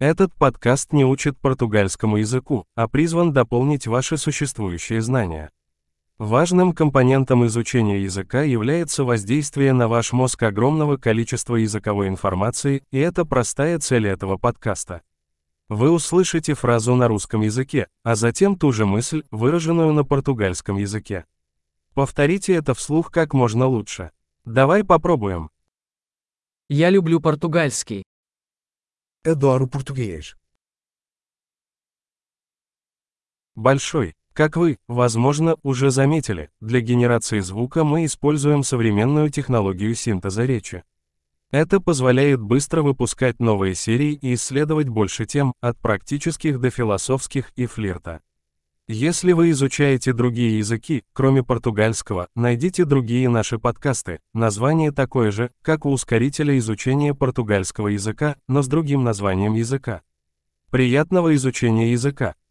Этот подкаст не учит португальскому языку, а призван дополнить ваши существующие знания. Важным компонентом изучения языка является воздействие на ваш мозг огромного количества языковой информации, и это простая цель этого подкаста. Вы услышите фразу на русском языке, а затем ту же мысль, выраженную на португальском языке. Повторите это вслух как можно лучше. Давай попробуем. Я люблю португальский. Adoro português. Большой. Как вы, возможно, уже заметили, для генерации звука мы используем современную технологию синтеза речи. Это позволяет быстро выпускать новые серии и исследовать больше тем, от практических до философских и флирта. Если вы изучаете другие языки, кроме португальского, найдите другие наши подкасты. Название такое же, как у ускорителя изучения португальского языка, но с другим названием языка. Приятного изучения языка!